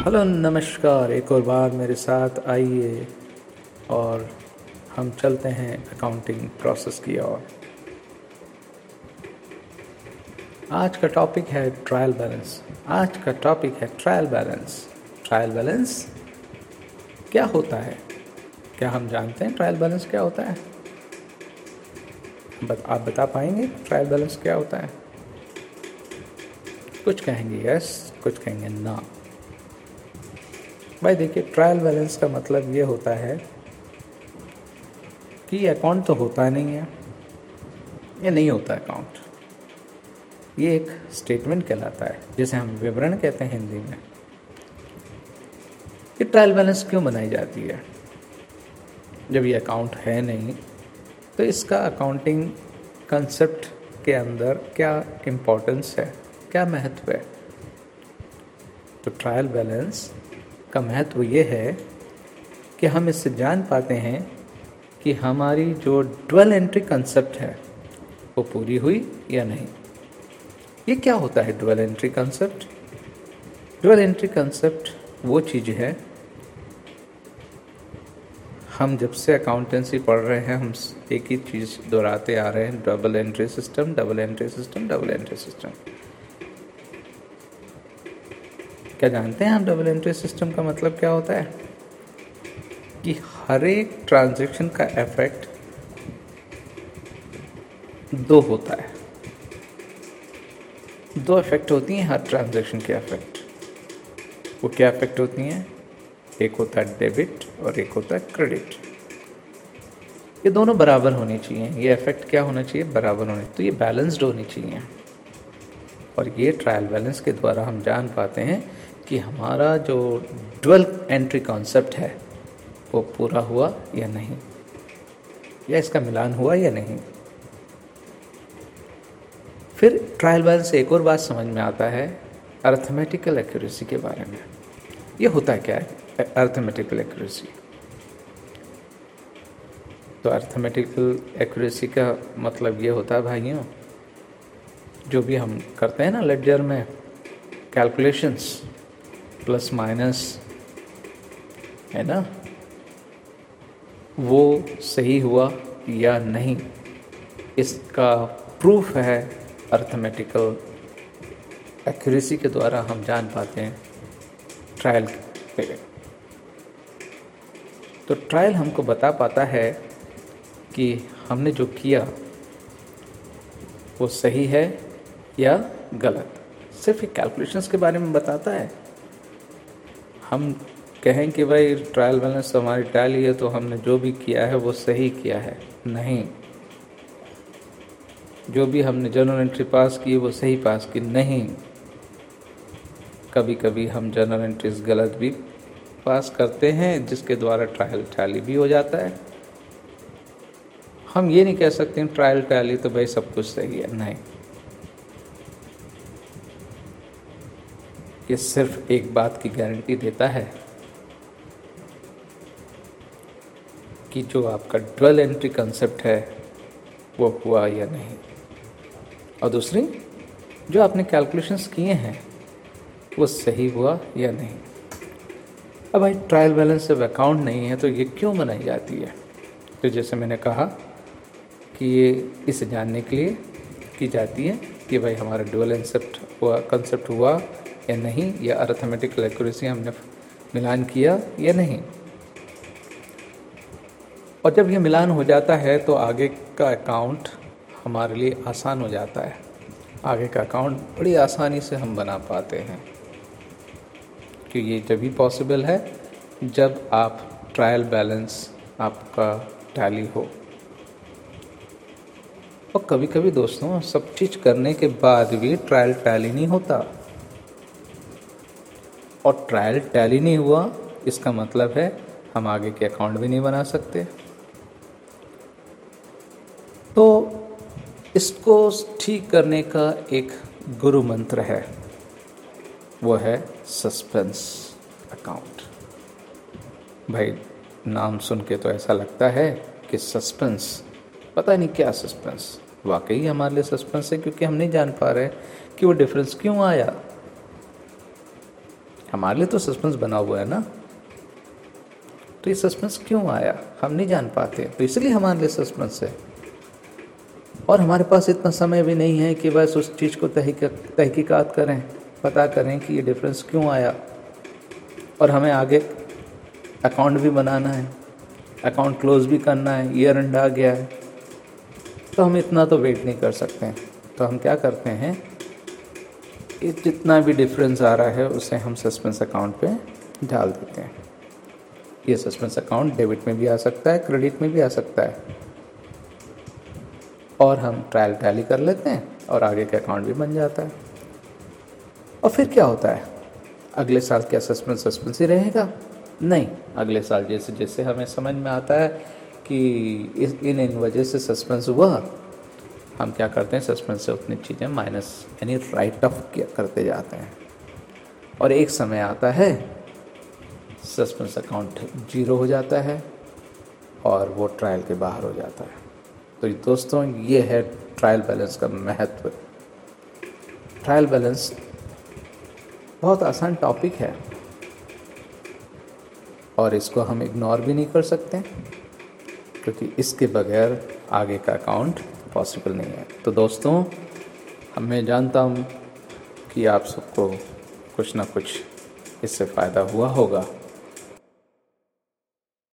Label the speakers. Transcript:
Speaker 1: Hello नमस्कार। एक और बार मेरे साथ आइए और हम चलते हैं अकाउंटिंग प्रोसेस की ओर। आज का टॉपिक है ट्रायल बैलेंस आज का टॉपिक है ट्रायल बैलेंस ट्रायल बैलेंस क्या होता है? क्या हम जानते हैं ट्रायल बैलेंस क्या होता है? बत, आप बता पाएँगे ट्रायल बैलेंस क्या होता है? कुछ कहेंगे यस कुछ कहेंगे ना। भाई देखिए ट्रायल बैलेंस का मतलब ये होता है कि अकाउंट तो होता नहीं है, ये नहीं होता अकाउंट ये एक स्टेटमेंट कहलाता है, जिसे हम विवरण कहते हैं हिंदी में। ये ट्रायल बैलेंस क्यों बनाई जाती है? जब ये अकाउंट है नहीं तो इसका अकाउंटिंग कंसेप्ट के अंदर क्या इम्पोर्टेंस है, क्या महत्व है? तो ट्रायल बैलेंस का महत्व ये है कि हम इससे जान पाते हैं कि हमारी जो डुअल एंट्री कंसेप्ट है, वो पूरी हुई या नहीं। ये क्या होता है dual entry concept dual entry concept वो चीज़ है, हम जब से अकाउंटेंसी पढ़ रहे हैं, हम एक ही चीज़ दोहराते आ रहे हैं double entry system double entry system double entry system क्या जानते हैं आप डबल एंट्री सिस्टम का मतलब क्या होता है? कि हर एक ट्रांजेक्शन का इफ़ेक्ट दो होता है। दो इफ़ेक्ट होती हैं हर ट्रांजेक्शन के इफ़ेक्ट वो क्या इफ़ेक्ट होती हैं? एक होता है डेबिट और एक होता है क्रेडिट ये दोनों बराबर होनी चाहिए। ये इफ़ेक्ट क्या होना चाहिए? बराबर होने। तो ये बैलेंस्ड होनी चाहिए। और ये ट्रायल बैलेंस के द्वारा हम जान पाते हैं कि हमारा जो डुअल एंट्री कॉन्सेप्ट है, वो पूरा हुआ या नहीं? या इसका मिलान हुआ या नहीं? फिर ट्रायल बैलेंस से एक और बात समझ में आता है अर्थमेटिकल एक्यूरेसी के बारे में। ये होता क्या है अर्थमेटिकल एक्यूरेसी तो अर्थमेटिकल एक्यूरेसी का मतलब ये होता है भाइयों, जो भी हम करते हैं ना लेडजर में कैलकुलेशंस प्लस माइनस है ना? वो सही हुआ या नहीं, इसका प्रूफ है अर्थमेटिकल एक्यूरेसी के द्वारा हम जान पाते हैं ट्रायल पे। तो ट्रायल हमको बता पाता है कि हमने जो किया, वो सही है या गलत। सिर्फ़ एक कैलकुलेशंस के बारे में बताता है। हम कहें कि भाई ट्रायल बैलेंस तो हमारी टैली है तो हमने जो भी किया है, वो सही किया है। नहीं। जो भी हमने जर्नल एंट्री पास की, वो सही पास की नहीं। कभी कभी हम जर्नल एंट्रीज गलत भी पास करते हैं, जिसके द्वारा ट्रायल टैली भी हो जाता है। हम ये नहीं कह सकते ट्रायल टैली तो भाई सब कुछ सही है। नहीं। ये सिर्फ़ एक बात की गारंटी देता है कि जो आपका डुअल एंट्री कंसेप्ट है, वो हुआ या नहीं। और दूसरी, जो आपने कैलकुलेशंस किए हैं, वो सही हुआ या नहीं। अब भाई ट्रायल बैलेंस जब अकाउंट नहीं है तो ये क्यों बनाई जाती है? तो जैसे मैंने कहा कि ये इसे जानने के लिए की जाती है कि भाई हमारा डुअल कंसेप्ट हुआ कंसेप्ट हुआ या नहीं, या अर्थमेटिकल एक्यूरेसी हमने मिलान किया या नहीं। और जब ये मिलान हो जाता है तो आगे का अकाउंट हमारे लिए आसान हो जाता है। आगे का अकाउंट बड़ी आसानी से हम बना पाते हैं। कि ये जब भी पॉसिबल है, जब आप ट्रायल बैलेंस आपका टैली हो। और कभी कभी दोस्तों, सब चीज़ करने के बाद भी ट्रायल टैली नहीं होता। और ट्रायल टैली नहीं हुआ, इसका मतलब है हम आगे के अकाउंट भी नहीं बना सकते। तो इसको ठीक करने का एक गुरु मंत्र है, वो है सस्पेंस अकाउंट भाई, नाम सुन के तो ऐसा लगता है कि सस्पेंस पता नहीं क्या सस्पेंस वाकई हमारे लिए सस्पेंस है क्योंकि हम नहीं जान पा रहे कि वो डिफरेंस क्यों आया। हमारे लिए तो सस्पेंस बना हुआ है ना? तो ये सस्पेंस क्यों आया? हम नहीं जान पाते। तो इसलिए हमारे लिए सस्पेंस है। और हमारे पास इतना समय भी नहीं है कि बस उस चीज़ को तहकीकात करें, पता करें कि ये डिफरेंस क्यों आया। और हमें आगे अकाउंट भी बनाना है अकाउंट क्लोज भी करना है ईयर एंड आ गया है। तो हम इतना तो वेट नहीं कर सकते तो हम क्या करते हैं? जितना भी डिफरेंस आ रहा है, उसे हम सस्पेंस अकाउंट पे डाल देते हैं। ये सस्पेंस अकाउंट डेबिट में भी आ सकता है क्रेडिट में भी आ सकता है। और हम ट्रायल टैली कर लेते हैं और आगे का अकाउंट भी बन जाता है। और फिर क्या होता है? अगले साल क्या सस्पेंस सस्पेंस ही रहेगा? नहीं। अगले साल जैसे जैसे हमें समझ में आता है कि इस, इन इन वजह से सस्पेंस हुआ हम क्या करते हैं सस्पेंस से उतनी चीज़ें माइनस यानी राइट ऑफ़ करते जाते हैं। और एक समय आता है सस्पेंस अकाउंट ज़ीरो हो जाता है और वो ट्रायल के बाहर हो जाता है। तो दोस्तों, ये है ट्रायल बैलेंस का महत्व। ट्रायल बैलेंस बहुत आसान टॉपिक है और इसको हम इग्नोर भी नहीं कर सकते, क्योंकि इसके बगैर आगे का अकाउंट पॉसिबल नहीं है। तो दोस्तों मैं जानता हूँ कि आप सबको कुछ ना कुछ इससे फ़ायदा हुआ होगा।